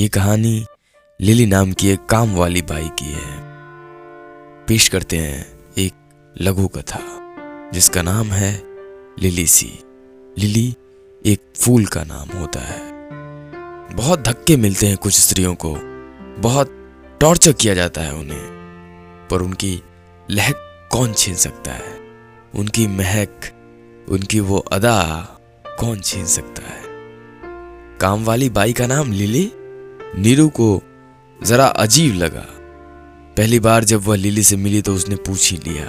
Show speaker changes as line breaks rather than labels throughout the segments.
ये कहानी लिली नाम की एक काम वाली बाई की है। पेश करते हैं एक लघु कथा, जिसका नाम है लिली सी। लिली एक फूल का नाम होता है। बहुत धक्के मिलते हैं कुछ स्त्रियों को। बहुत टॉर्चर किया जाता है उन्हें। पर उनकी लहक कौन छीन सकता है? उनकी महक, उनकी वो अदा कौन छीन सकता है? काम वाली बाई का नाम लिली? नीरू को जरा अजीब लगा। पहली बार जब वह लिली से मिली तो उसने पूछ ही लिया,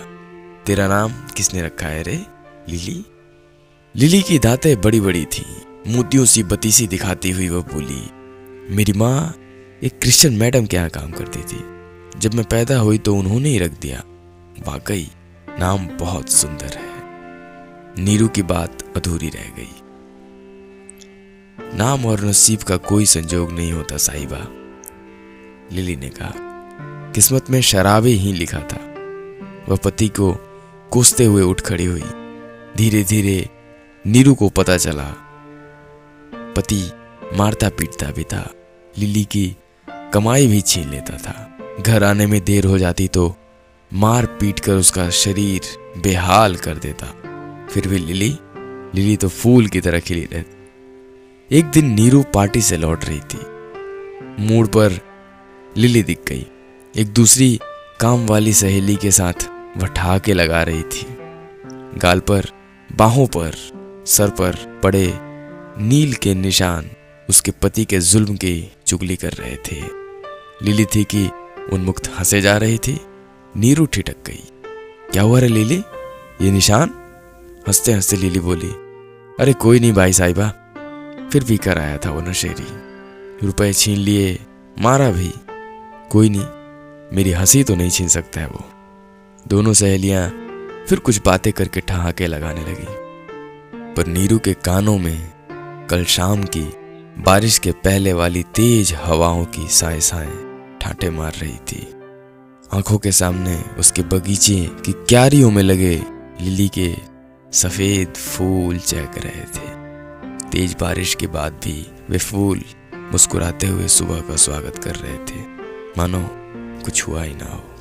तेरा नाम किसने रखा है रे, लिली? लिली की दातें बड़ी बड़ी थी। मोतियों सी बतीसी दिखाती हुई वह बोली, मेरी माँ एक क्रिश्चियन मैडम के यहाँ काम करती थी। जब मैं पैदा हुई तो उन्होंने ही रख दिया। वाकई, नाम बहुत सुंदर है। नीरू की बात अधूरी रह गई। नाम और नसीब का कोई संजोग नहीं होता, साहिबा। लिली ने कहा, किस्मत में शराबे ही लिखा था। वह पति को कोसते हुए उठ खड़ी हुई। धीरे धीरे नीरू को पता चला। पति मारता पीटता भी था। लिली की कमाई भी छीन लेता था। घर आने में देर हो जाती तो मार पीट कर उसका शरीर बेहाल कर देता। फिर भी लिली लिली तो फूल की तरह खिली रहती। एक दिन नीरू पार्टी से लौट रही थी। मूड पर लिली दिख गई। एक दूसरी काम वाली सहेली के साथ वह ठहाके लगा रही थी। गाल पर, बाहों पर, सर पर पड़े नील के निशान उसके पति के जुल्म की चुगली कर रहे थे। लिली थी कि उन्मुक्त हंसे जा रही थी। नीरू ठिटक गई। क्या हुआ रे लिली? ये निशान? हँसते हँसते लिली बोली, अरे कोई नहीं भाई साहिबा फिर भी कर आया था वो नशेरी रुपए छीन लिए, मारा भी। कोई नहीं, मेरी हँसी तो नहीं छीन सकता है वो। दोनों सहेलियाँ फिर कुछ बातें करके ठहाके लगाने लगी। पर नीरू के कानों में कल शाम की बारिश के पहले वाली तेज हवाओं की साए साए ठाटे मार रही थी। आँखों के सामने उसके बगीचे की क्यारियों में लगे लिली के सफ़ेद फूल चहक रहे थे। तेज बारिश के बाद भी वे फूल मुस्कुराते हुए सुबह का स्वागत कर रहे थे। मानो कुछ हुआ ही ना हो।